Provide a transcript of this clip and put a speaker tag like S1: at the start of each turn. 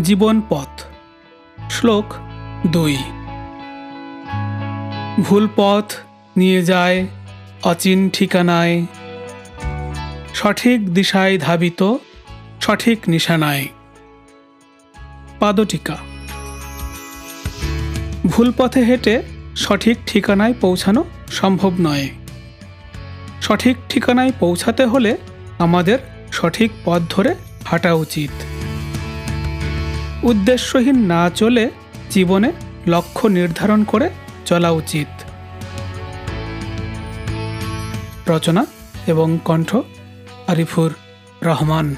S1: জীবন পথ। শ্লোক দুই। ভুল পথ নিয়ে যায় অচিন ঠিকানায়। সঠিক দিশায় ধাবিত সঠিক নিশানায়। পাদটিকা। ভুল পথে হেঁটে সঠিক ঠিকানায় পৌঁছানো সম্ভব নয়। সঠিক ঠিকানায় পৌঁছাতে হলে আমাদের সঠিক পথ ধরে হাঁটা উচিত। উদ্দেশ্যহীন না চলে জীবনে লক্ষ্য নির্ধারণ করে চলা উচিত। রচনা এবং কণ্ঠ আরিফুর রহমান।